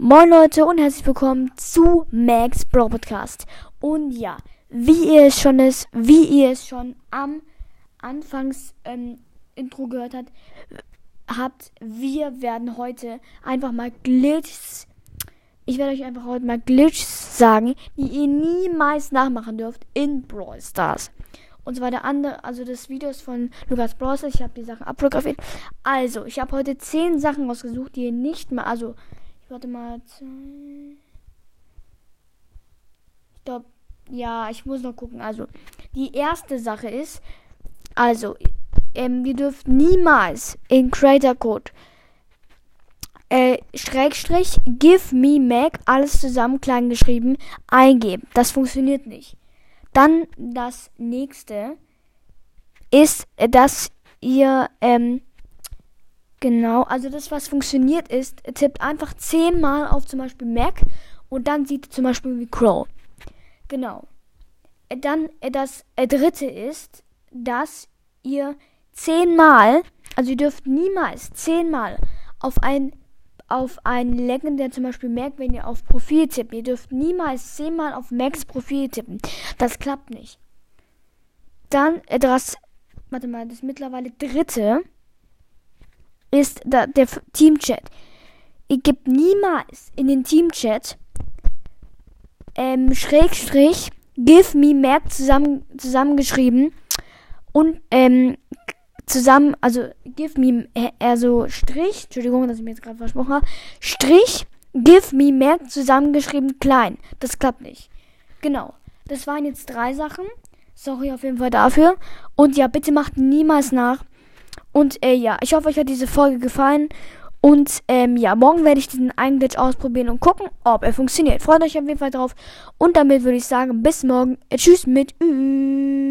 Moin Leute und herzlich willkommen zu Max Bro Podcast. Und ja, wie ihr es schon ist, wie ihr es schon am Anfangs ähm, Intro gehört habt, habt, wir werden heute einfach mal Glitches. Ich werde euch einfach heute mal Glitches sagen, die ihr niemals nachmachen dürft in Brawl Stars. Und zwar der andere, also das Video ist von Lukas Browser. Ich habe die Sachen abfotografiert. Also, ich habe heute 10 Sachen rausgesucht, die ihr nicht mal, also Warte mal. Ich glaube, ja, ich muss noch gucken. Also, die erste Sache ist, also, ähm, ihr dürft niemals in Creator Code äh, Schrägstrich Give Me Mac, alles zusammen klein geschrieben, eingeben. Das funktioniert nicht. Dann das nächste ist, äh, dass ihr ähm, Genau, also das, was funktioniert ist, tippt einfach zehnmal auf zum Beispiel Mac und dann sieht zum Beispiel wie Crow. Genau. Dann äh, das äh, dritte ist, dass ihr zehnmal, also ihr dürft niemals zehnmal auf ein auf einen legendär zum Beispiel Mac, wenn ihr auf Profil tippt. Ihr dürft niemals zehnmal auf Macs Profil tippen. Das klappt nicht. Dann äh, das, warte mal, das mittlerweile dritte ist da, der Teamchat. Ihr gebt niemals in den Teamchat ähm, Schrägstrich Give Me Map zusammen, zusammengeschrieben und ähm, zusammen, also Give Me, also Strich, Entschuldigung, dass ich mir jetzt gerade versprochen habe, Strich Give Me Map zusammengeschrieben klein. Das klappt nicht. Genau. Das waren jetzt drei Sachen. Sorry auf jeden Fall dafür. Und ja, bitte macht niemals nach. Und äh, ja, ich hoffe, euch hat diese Folge gefallen. Und ähm, ja, morgen werde ich diesen einen Glitch ausprobieren und gucken, ob er funktioniert. Freut euch auf jeden Fall drauf. Und damit würde ich sagen, bis morgen. Äh, tschüss mit Ü.